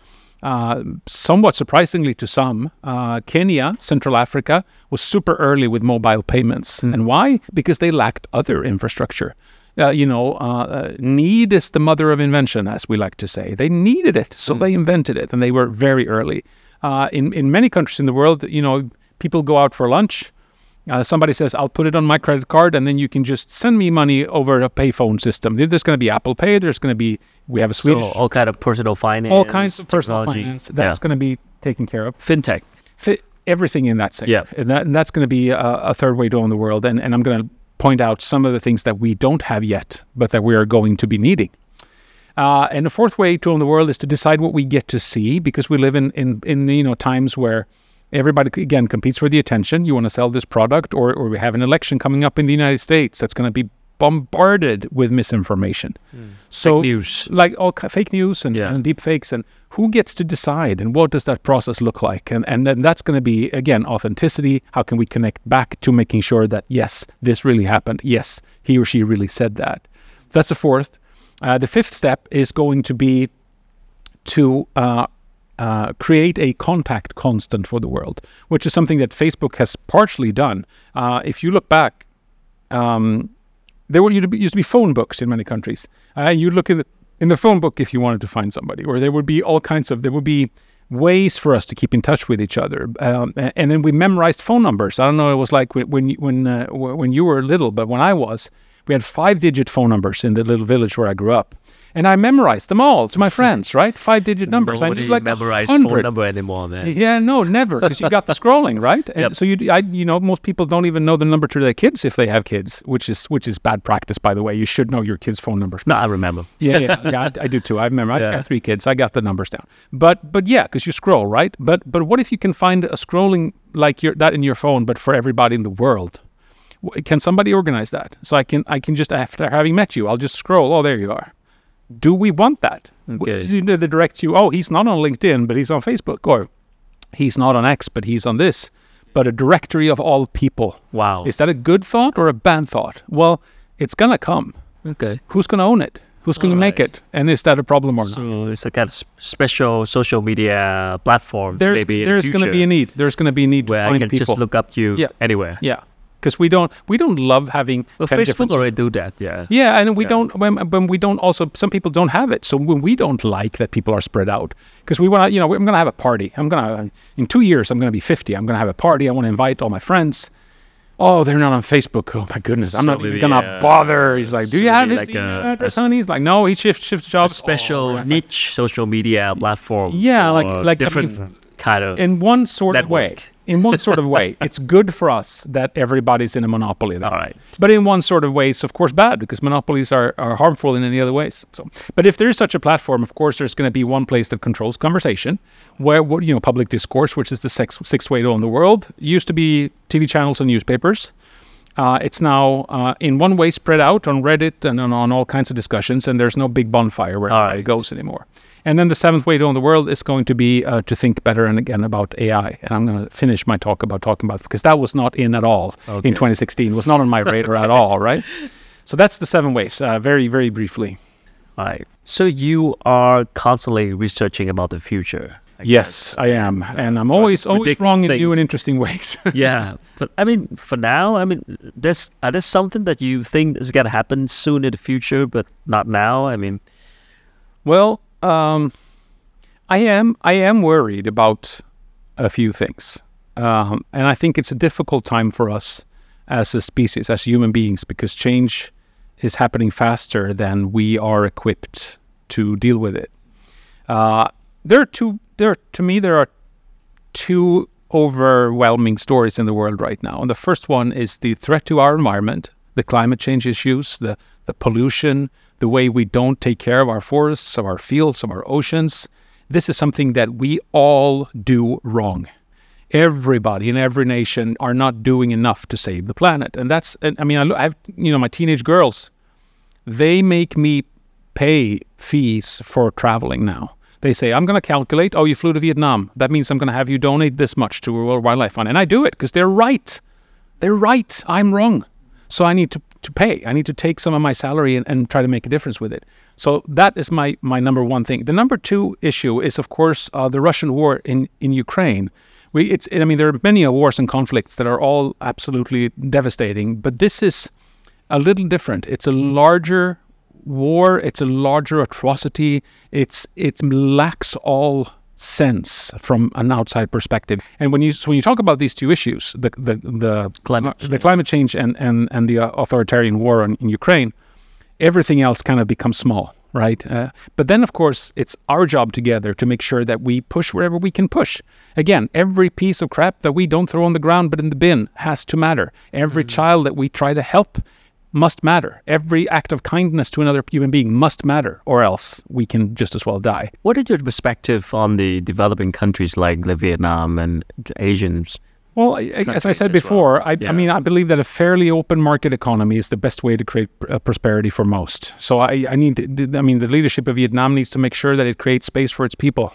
Speaker 2: Uh, somewhat surprisingly to some, uh, Kenya, Central Africa, was super early with mobile payments. Mm. And why? Because they lacked other infrastructure. Uh, you know, uh, need is the mother of invention, as we like to say. They needed it, so mm. they invented it, and they were very early. Uh, in in many countries in the world, you know, people go out for lunch. Uh, somebody says, I'll put it on my credit card, and then you can just send me money over a payphone system. There's going to be Apple Pay. There's going to be, we have a Swedish. So
Speaker 1: all kind of personal finance.
Speaker 2: All kinds of personal technology. finance. That's yeah. going to be taken care of.
Speaker 1: FinTech.
Speaker 2: Everything in that sector.
Speaker 1: Yeah.
Speaker 2: And, that, and that's going to be a, a, third way to own the world. And, and I'm going to point out some of the things that we don't have yet, but that we are going to be needing. Uh, and the fourth way to own the world is to decide what we get to see, because we live in, in, in you know times where everybody again competes for the attention. You want to sell this product, or or we have an election coming up in the United States that's going to be bombarded with misinformation.
Speaker 1: Mm. So fake news,
Speaker 2: like all fake news and, yeah. and deep fakes, and who gets to decide, and what does that process look like? And and then that's going to be again authenticity. How can we connect back to making sure that yes, this really happened. Yes, he or she really said that. That's the fourth. Uh, the fifth step is going to be to uh, uh, create a contact constant for the world, which is something that Facebook has partially done. Uh, if you look back, um, there were used to be phone books in many countries. Uh, you look in the, in the phone book if you wanted to find somebody, or there would be all kinds of there would be ways for us to keep in touch with each other. Um, and then we memorized phone numbers. I don't know. It was like when when uh, when you were little, but when I was, We had five digit phone numbers in the little village where I grew up. And I memorized them all to my friends, right? Five digit numbers. I
Speaker 1: Nobody
Speaker 2: knew like
Speaker 1: memorize phone number anymore, man.
Speaker 2: Yeah, no, never, because you got the scrolling, right? And
Speaker 1: Yep.
Speaker 2: so you, I, you know, most people don't even know the number to their kids if they have kids, which is which is bad practice, by the way. You should know your kids' phone numbers.
Speaker 1: No, I remember. (laughs)
Speaker 2: Yeah, yeah, yeah. I, I do too. I remember. I
Speaker 1: Yeah.
Speaker 2: got three kids. I got the numbers down. But but yeah, because you scroll, right? But but what if you can find a scrolling like your that in your phone, but for everybody in the world? Can somebody organize that? So I can I can just after having met you, I'll just scroll. Oh, there you are. Do we want that?
Speaker 1: Okay.
Speaker 2: You know, they direct you. Oh, he's not on LinkedIn, but he's on Facebook, or he's not on X, but he's on this. But a directory of all people.
Speaker 1: Wow.
Speaker 2: Is that a good thought or a bad thought? Well, it's gonna come
Speaker 1: okay.
Speaker 2: who's going to own it? Who's going to make it? And is that a problem or not?
Speaker 1: So it's a kind of special social media platform.
Speaker 2: There's
Speaker 1: maybe
Speaker 2: there's
Speaker 1: the
Speaker 2: going to be a need. There's going to be a need
Speaker 1: where
Speaker 2: to
Speaker 1: I can
Speaker 2: people.
Speaker 1: just look up you
Speaker 2: Yeah.
Speaker 1: anywhere.
Speaker 2: yeah, because we don't we don't love having
Speaker 1: Well,
Speaker 2: kind of
Speaker 1: Facebook
Speaker 2: different-
Speaker 1: already do that. Yeah.
Speaker 2: Yeah, and we
Speaker 1: Yeah.
Speaker 2: don't when, when we don't also some people don't have it. So when we don't like that people are spread out because we want to you know I'm going to have a party. I'm going to in 2 years I'm going to be 50. I'm going to have a party. I want to invite all my friends. Oh, they're not on Facebook. Oh my goodness, I'm
Speaker 1: So
Speaker 2: not even gonna
Speaker 1: uh,
Speaker 2: bother. He's like, "Do
Speaker 1: so
Speaker 2: you have
Speaker 1: maybe
Speaker 2: his
Speaker 1: like
Speaker 2: email
Speaker 1: a-
Speaker 2: address,
Speaker 1: a-
Speaker 2: honey?" He's like, "No, he shifts shifts
Speaker 1: A
Speaker 2: jobs."
Speaker 1: special
Speaker 2: Oh, right.
Speaker 1: niche social media platform.
Speaker 2: Yeah, like-
Speaker 1: for
Speaker 2: like, I
Speaker 1: different
Speaker 2: mean,
Speaker 1: kind of.
Speaker 2: in one sort of way. In one sort of way, it's good for us that everybody's in a monopoly. Then.
Speaker 1: all right.
Speaker 2: But in one sort of way, it's of course bad because monopolies are, are harmful in any other ways. So, but if there is such a platform, of course, there's going to be one place that controls conversation, where you know, public discourse, which is the sixth way to own the world, used to be TV channels and newspapers. Uh, it's now uh, in one way spread out on Reddit and on, on all kinds of discussions, and there's no big bonfire where
Speaker 1: right.
Speaker 2: goes anymore. And then the seventh way to own the world is going to be uh, to think better and again about AI. And I'm going to finish my talk about talking about because that was not in at all
Speaker 1: Okay.
Speaker 2: in 2016. It was not on my radar at (laughs) all, right? So that's the seven ways. Uh, very, very briefly.
Speaker 1: All right. So you are constantly researching about the future. I
Speaker 2: Yes, I am, and I'm always always wrong in new
Speaker 1: things.
Speaker 2: and interesting ways. (laughs)
Speaker 1: yeah, but I mean, for now, I mean, there's are there something that you think is gonna happen soon in the future, but not now? I mean,
Speaker 2: Well, um, I am I am worried about a few things, um, and I think it's a difficult time for us as a species, as human beings, because change is happening faster than we are equipped to deal with it. Uh, there are two. There are, to me there are two overwhelming stories in the world right now, and the first one is the threat to our environment, the climate change issues, the the pollution, the way we don't take care of our forests, of our fields, of our oceans. This is something that we all do wrong. Everybody in every nation are not doing enough to save the planet, and that's. I mean, I, lo- I have you know my teenage girls. They make me pay fees for traveling now. They say, I'm going to calculate, oh, you flew to Vietnam. That means I'm going to have you donate this much to World Wildlife Fund. And I do it because they're right. They're right. I'm wrong. So I need to, to pay. I need to take some of my salary and, and try to make a difference with it. So that is my, my number one thing. The number two issue is, of course, uh, the Russian war in, in Ukraine. We, it's, I mean, there are many wars and conflicts that are all absolutely devastating, but this is a little different. It's a larger war. It's a larger atrocity. It's it lacks all sense from an outside perspective. And when you so when you talk about these two issues, the the the
Speaker 1: Climate
Speaker 2: the climate change and and and the uh, authoritarian war in, in Ukraine, everything else kind of becomes small, right? Uh, but then, of course, it's our job together to make sure that we push wherever we can push. Again, every piece of crap that we don't throw on the ground but in the bin has to matter. Every child that we try to help must matter. Every act of kindness to another human being must matter, or else we can just as well die.
Speaker 1: what is your perspective on the developing countries like the Vietnam and Asians?
Speaker 2: Well, as I said
Speaker 1: as well.
Speaker 2: before, I,
Speaker 1: Yeah.
Speaker 2: I mean, I believe that a fairly open market economy is the best way to create uh, prosperity for most. So I, I need, to, I mean, the leadership of Vietnam needs to make sure that it creates space for its people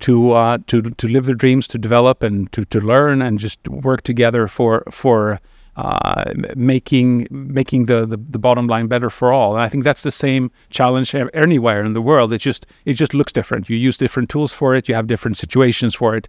Speaker 2: to uh, to to live their dreams, to develop, and to, to learn, and just work together for for uh, making making the, the the bottom line better for all. And I think that's the same challenge anywhere in the world. It just it just looks different. You use different tools for it. You have different situations for it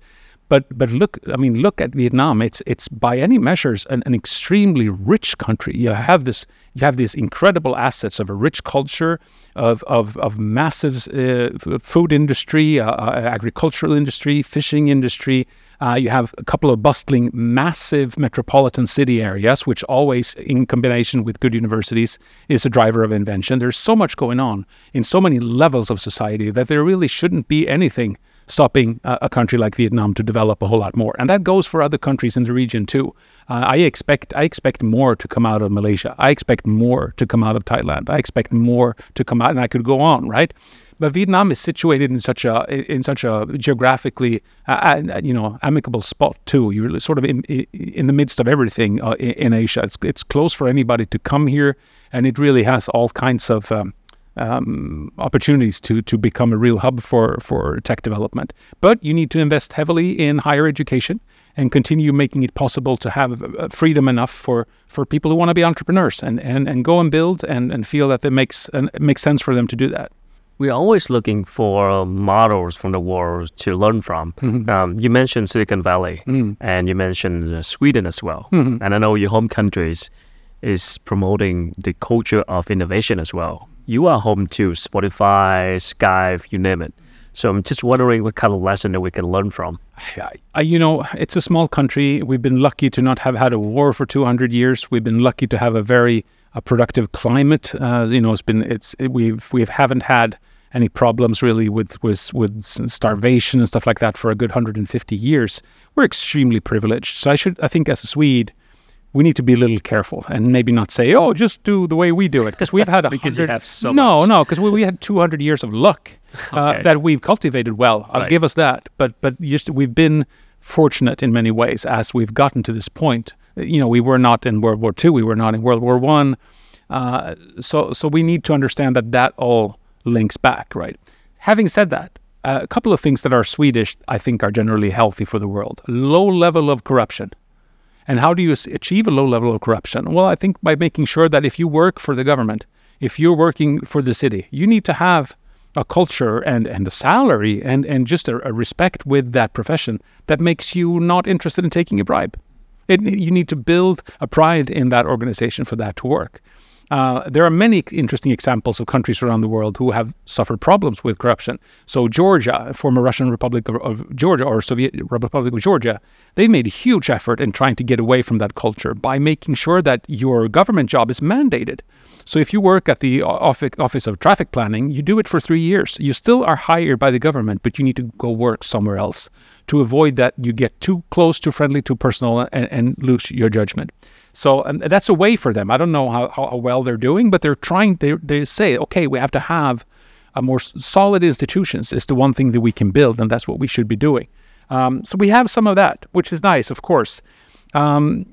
Speaker 2: But but look, I mean, look at Vietnam. It's it's by any measures an, an extremely rich country. You have this you have these incredible assets of a rich culture, of of, of massive uh, food industry, uh, uh, agricultural industry, fishing industry. Uh, you have a couple of bustling, massive metropolitan city areas, which always, in combination with good universities, is a driver of invention. There's so much going on in so many levels of society that there really shouldn't be anything stopping a country like Vietnam to develop a whole lot more. And that goes for other countries in the region too. Uh, I expect I expect more to come out of Malaysia. I expect more to come out of Thailand. I expect more to come out, and I could go on, right? But Vietnam is situated in such a in such a geographically uh, uh you know amicable spot too. You're sort of in in the midst of everything uh, in Asia. It's it's close for anybody to come here, and it really has all kinds of um, um, opportunities to to become a real hub for for tech development. But you need to invest heavily in higher education and continue making it possible to have uh, freedom enough for for people who want to be entrepreneurs and and, and go and build and, and feel that it makes and it makes sense for them to do that.
Speaker 1: We're always looking for models from the world to learn from. Mm-hmm. Um, you mentioned Silicon Valley, mm-hmm. and you mentioned uh, Sweden as well. Mm-hmm. And I know your home countries is promoting the culture of innovation as well you are home to Spotify, Skype, you name it. So I'm just wondering what kind of lesson that we can learn from. (laughs)
Speaker 2: I, you know, it's a small country. We've been lucky to not have had a war for 200 years. We've been lucky to have a very a productive climate. Uh, you know, it's been it's it, we've we haven't had any problems really with with with starvation and stuff like that for a good 150 years. We're extremely privileged. So I should I think as a Swede, we need to be a little careful and maybe not say, "Oh, just do the way we do it," because we've had a (laughs)
Speaker 1: because
Speaker 2: you
Speaker 1: have so
Speaker 2: no,
Speaker 1: much.
Speaker 2: no, because we, we had 200 years of luck (laughs) uh, okay. that we've cultivated well. I'll right. give us that, but but just we've been fortunate in many ways as we've gotten to this point. You know, we were not in World War II, we were not in World War One, uh, so so we need to understand that that all links back, right? Having said that, uh, a couple of things that are Swedish, I think, are generally healthy for the world: low level of corruption and how do you achieve a low level of corruption? Well, I think by making sure that if you work for the government, if you're working for the city, you need to have a culture and, and a salary and, and just a, a respect with that profession that makes you not interested in taking a bribe. It, you need to build a pride in that organization for that to work. Uh, there are many interesting examples of countries around the world who have suffered problems with corruption. So Georgia, former Russian Republic of, of Georgia or Soviet Republic of Georgia, they made a huge effort in trying to get away from that culture by making sure that your government job is mandated. So if you work at the office of traffic planning, you do it for three years. You still are hired by the government, but you need to go work somewhere else to avoid that you get too close, too friendly, too personal, and, and lose your judgment. So that's a way for them. I don't know how, how well they're doing, but they're trying. They they say, okay, we have to have a more solid institutions. Is the one thing that we can build, and that's what we should be doing. Um, so we have some of that, which is nice, of course. Um,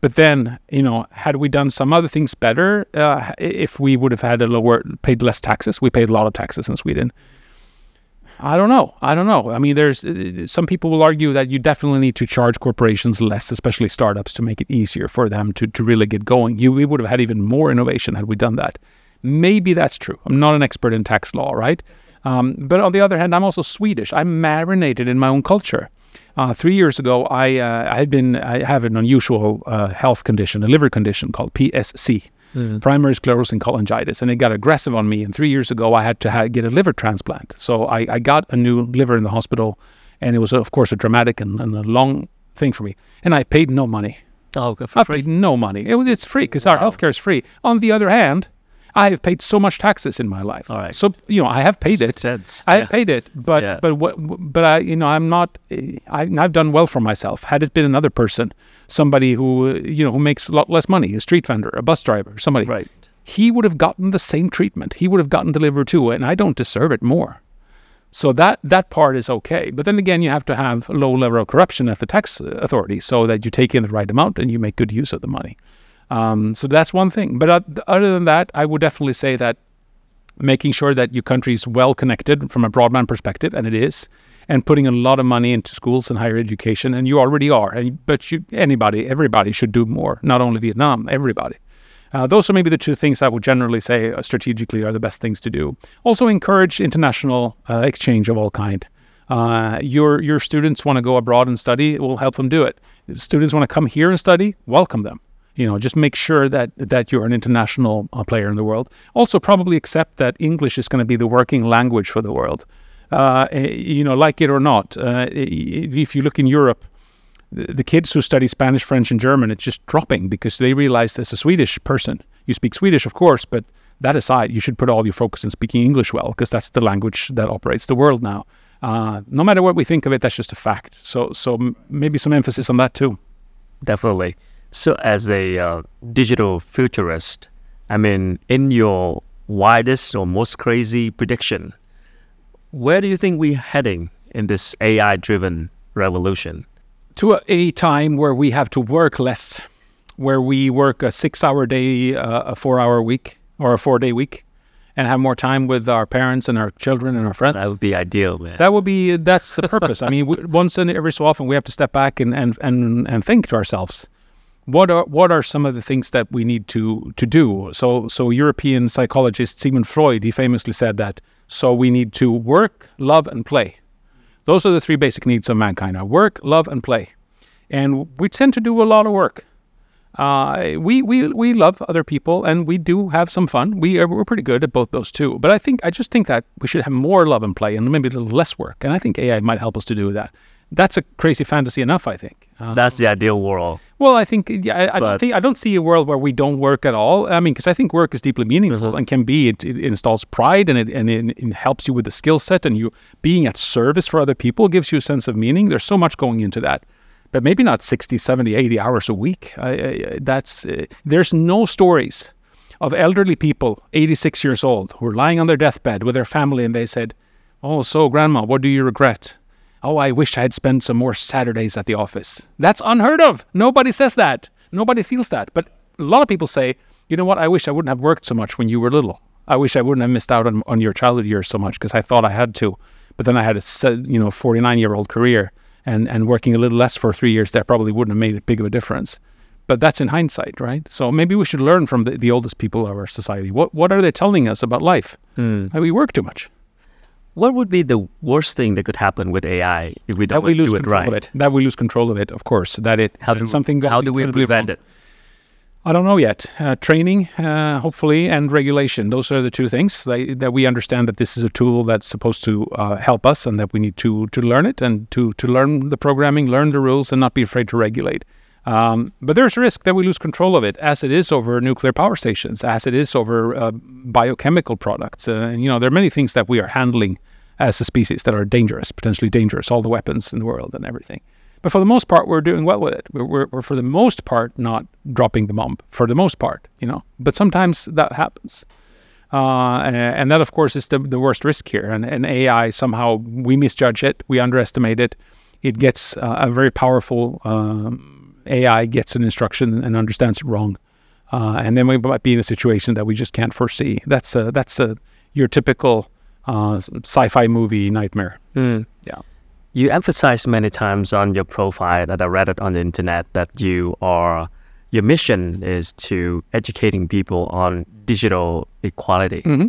Speaker 2: but then, you know, had we done some other things better, uh, if we would have had a lower, paid less taxes, we paid a lot of taxes in Sweden. I don't know. I don't know. I mean, there's uh, some people will argue that you definitely need to charge corporations less, especially startups, to make it easier for them to, to really get going. You, we would have had even more innovation had we done that. Maybe that's true. I'm not an expert in tax law, right? Um, but on the other hand, I'm also Swedish. I'm marinated in my own culture. Uh, three years ago, I uh, I had been I have an unusual uh, health condition, a liver condition called PSC, mm. primary sclerosing cholangitis, and it got aggressive on me. And three years ago, I had to ha- get a liver transplant. So I, I, got a new liver in the hospital, and it was, of course, a dramatic and, and a long thing for me. And I paid no money.
Speaker 1: Oh,
Speaker 2: for I
Speaker 1: free.
Speaker 2: paid no money. It, it's free because wow. our healthcare is free. On the other hand, I have paid so much taxes in my life.
Speaker 1: All right.
Speaker 2: So you know, I have paid it.
Speaker 1: Sense.
Speaker 2: I yeah. have paid it, but yeah. but what? But I, you know, I'm not. I, I've done well for myself. Had it been another person, somebody who you know who makes a lot less money, a street vendor, a bus driver, somebody,
Speaker 1: right?
Speaker 2: He would have gotten the same treatment. He would have gotten delivered too, and I don't deserve it more. So that that part is okay. But then again, you have to have a low level of corruption at the tax authority so that you take in the right amount and you make good use of the money. Um, so that's one thing. But other than that, I would definitely say that making sure that your country is well connected from a broadband perspective, and it is, and putting a lot of money into schools and higher education, and you already are. And, but you, anybody, everybody should do more. Not only Vietnam, everybody. Uh, those are maybe the two things I would generally say uh, strategically are the best things to do. Also, encourage international uh, exchange of all kind. Uh, your your students want to go abroad and study, we'll help them do it. If students want to come here and study, welcome them. You know, just make sure that that you're an international uh, player in the world. Also, probably accept that English is going to be the working language for the world. Uh, eh, you know, like it or not. Uh, if you look in Europe, the, kids who study Spanish, French, and German, it's just dropping because they realize as a Swedish person, you speak Swedish, of course, but that aside, you should put all your focus in speaking English well because that's the language that operates the world now. Uh, no matter what we think of it, that's just a fact. So, so maybe some emphasis on that too.
Speaker 1: Definitely. So, as a uh, digital futurist, I mean, in your widest or most crazy prediction, where do you think we're heading in this AI driven revolution?
Speaker 2: To a, a, time where we have to work less, where we work a six hour day, uh, a four hour week, or a four day week, and have more time with our parents and our children and our friends.
Speaker 1: That would be ideal, man.
Speaker 2: That would be, that's the purpose. I mean, we, once and every so often, we have to step back and, and, and, and think to ourselves what are what are some of the things that we need to to do? So so European psychologist Sigmund Freud he famously said that. So we need to work, love, and play. Those are the three basic needs of mankind: are work, love, and play. And we tend to do a lot of work. Uh, we we we love other people, and we do have some fun. We are we're pretty good at both those two. But I think I just think that we should have more love and play, and maybe a little less work. And I think AI might help us to do that that's a crazy fantasy enough. I think
Speaker 1: uh, that's the ideal world.
Speaker 2: Well, I think yeah, I, I don't think I don't see a world where we don't work at all. I mean, because I think work is deeply meaningful mm-hmm. and can be. It, it, installs pride and it and it, it helps you with the skill set and you being at service for other people gives you a sense of meaning. There's so much going into that. But maybe not 60, 70, 80 hours a week. I, I, that's uh, there's no stories of elderly people, 86 years old, who are lying on their deathbed with their family, and they said, "Oh, so grandma, what do you regret?" Oh, I wish I had spent some more Saturdays at the office. That's unheard of. Nobody says that. Nobody feels that. But a lot of people say, you know what? I wish I wouldn't have worked so much when you were little. I wish I wouldn't have missed out on, on your childhood years so much because I thought I had to. But then I had a you know 49 year old career and, and working a little less for three years, that probably wouldn't have made a big of a difference. But that's in hindsight, right? So maybe we should learn from the, the oldest people of our society. What what are they telling us about life? Mm. we work too much.
Speaker 1: What would be the worst thing that could happen with AI if we don't
Speaker 2: that we lose
Speaker 1: do
Speaker 2: it right?
Speaker 1: Of
Speaker 2: it. That we lose control of it, of course. That it
Speaker 1: how do, something how do we prevent wrong. it?
Speaker 2: I don't know yet. Uh, training, uh, hopefully, and regulation. Those are the two things that, that, we understand that this is a tool that's supposed to uh, help us, and that we need to to learn it and to to learn the programming, learn the rules, and not be afraid to regulate. Um, but there's a risk that we lose control of it, as it is over nuclear power stations, as it is over uh, biochemical products. Uh, you know, there are many things that we are handling as a species that are dangerous, potentially dangerous, all the weapons in the world and everything. But for the most part, we're doing well with it. We're, we're, we're for the most part not dropping the bomb. For the most part, you know. But sometimes that happens. Uh, and, that, of course, is the, the worst risk here. And, and AI somehow we misjudge it, we underestimate it. It gets uh, a very powerful um, AI gets an instruction and understands it wrong. Uh, and then we might be in a situation that we just can't foresee. That's a, that's a, your typical uh, sci-fi movie nightmare.
Speaker 1: Mm. Yeah. You emphasize many times on your profile that I read it on the internet that you are your mission is to educating people on digital equality. Mm-hmm.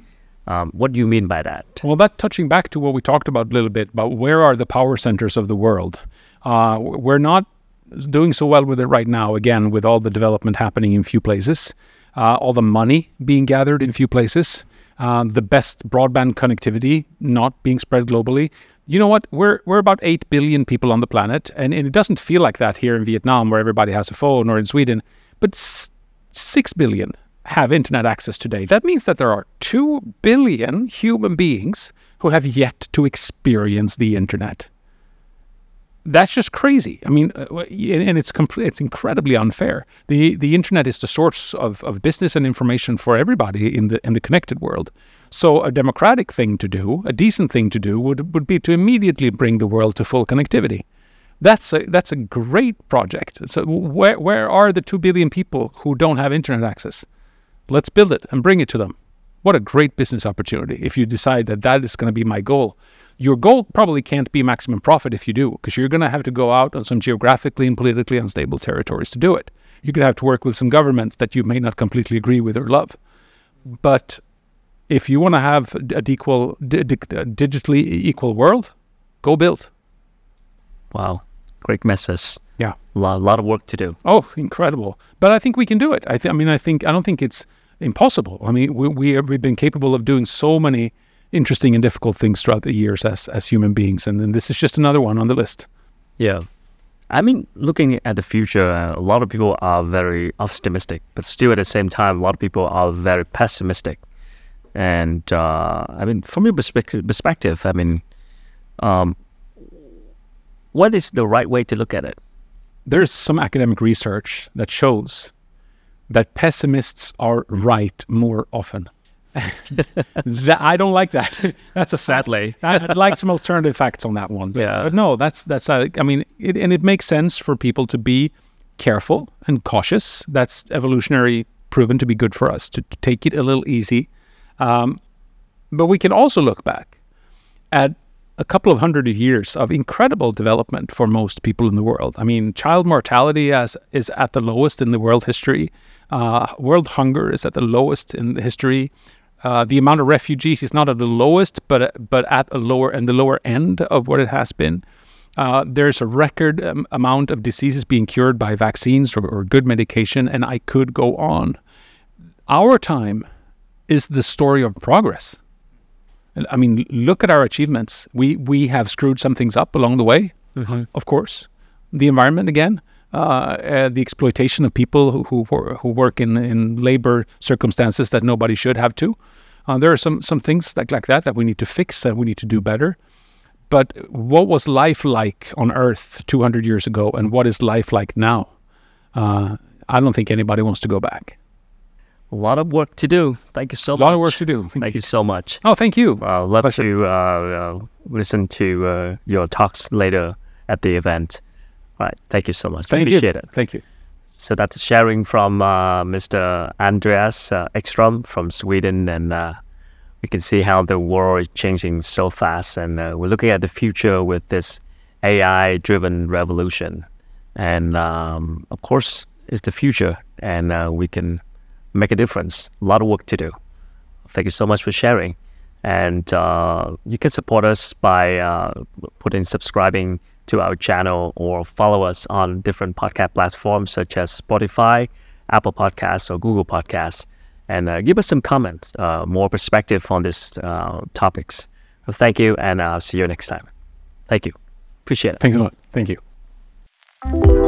Speaker 1: Um, what do you mean by that?
Speaker 2: Well, that touching back to what we talked about a little bit about where are the power centers of the world. Uh, we're not doing so well with it right now, again, with all the development happening in few places, uh, all the money being gathered in few places, uh, the best broadband connectivity not being spread globally. You know what? We're, we're about 8 billion people on the planet, and, and it doesn't feel like that here in Vietnam, where everybody has a phone, or in Sweden, but s- 6 billion have internet access today. That means that there are 2 billion human beings who have yet to experience the internet that's just crazy. I mean, uh, and it's it's incredibly unfair. the The internet is the source of, of business and information for everybody in the in the connected world. So, a democratic thing to do, a decent thing to do, would would be to immediately bring the world to full connectivity. That's a that's a great project. So, where where are the two billion people who don't have internet access? Let's build it and bring it to them. What a great business opportunity if you decide that that is going to be my goal. Your goal probably can't be maximum profit if you do, because you're going to have to go out on some geographically and politically unstable territories to do it. You're going to have to work with some governments that you may not completely agree with or love. But if you want to have a equal, di- digitally equal world, go build.
Speaker 1: Wow, great message.
Speaker 2: Yeah.
Speaker 1: A lot, lot of work to do.
Speaker 2: Oh, incredible! But I think we can do it. I, th- I mean, I think I don't think it's impossible. I mean, we, we have, we've been capable of doing so many interesting and difficult things throughout the years as as human beings, and then this is just another one on the list.
Speaker 1: Yeah. I mean, looking at the future, uh, a lot of people are very optimistic, but still at the same time, a lot of people are very pessimistic. And uh, I mean, from your perspective, perspective I mean, um, what is the right way to look at it?
Speaker 2: There's some academic research that shows that pessimists are right more often. (laughs) That- I don't like that. (laughs) That's a sad.
Speaker 1: Sadly.
Speaker 2: I'd like some alternative facts on that one.
Speaker 1: Yeah.
Speaker 2: But no, that's that's. Uh, I mean, it, and it makes sense for people to be careful and cautious. That's evolutionary proven to be good for us to, to take it a little easy. Um, but we can also look back at a couple of hundred years of incredible development for most people in the world. I mean, child mortality as, is at the lowest in the world history. Uh, world hunger is at the lowest in the history. Uh, the amount of refugees is not at the lowest, but but at a lower and the lower end of what it has been. Uh, there's a record um, amount of diseases being cured by vaccines or, or good medication, and I could go on. Our time is the story of progress. And, I mean, look at our achievements. We we have screwed some things up along the way, of course. The environment again, uh, uh, the exploitation of people who who, who work in, in labor circumstances that nobody should have to. Uh, there are some some things like like that that we need to fix and we need to do better. But what was life like on Earth 200 years ago, and what is life like now? Uh, I don't think anybody wants to go back.
Speaker 1: A lot of work to do. Thank you so much.
Speaker 2: A
Speaker 1: much.
Speaker 2: lot of work to do.
Speaker 1: Thank you so much.
Speaker 2: Oh, thank you.
Speaker 1: Uh, love to uh, uh, listen to uh, your talks later at the event. All right. Thank you so much.
Speaker 2: Thank
Speaker 1: Appreciate
Speaker 2: you.
Speaker 1: it.
Speaker 2: Thank you.
Speaker 1: So that's sharing from uh, Mr. Andreas uh, Ekström from Sweden, and uh, we can see how the world is changing so fast, and uh, we're looking at the future with this AI-driven revolution, and um, of course, it's the future, and uh, we can make a difference. A lot of work to do. Thank you so much for sharing, and uh, you can support us by uh, putting subscribing to our channel or follow us on different podcast platforms such as Spotify, Apple Podcasts, or Google Podcasts, and uh, give us some comments, uh, more perspective on these uh, topics. Thank you, and I'll see you next time. Thank you. Appreciate it.
Speaker 2: Thanks a lot. Thank you.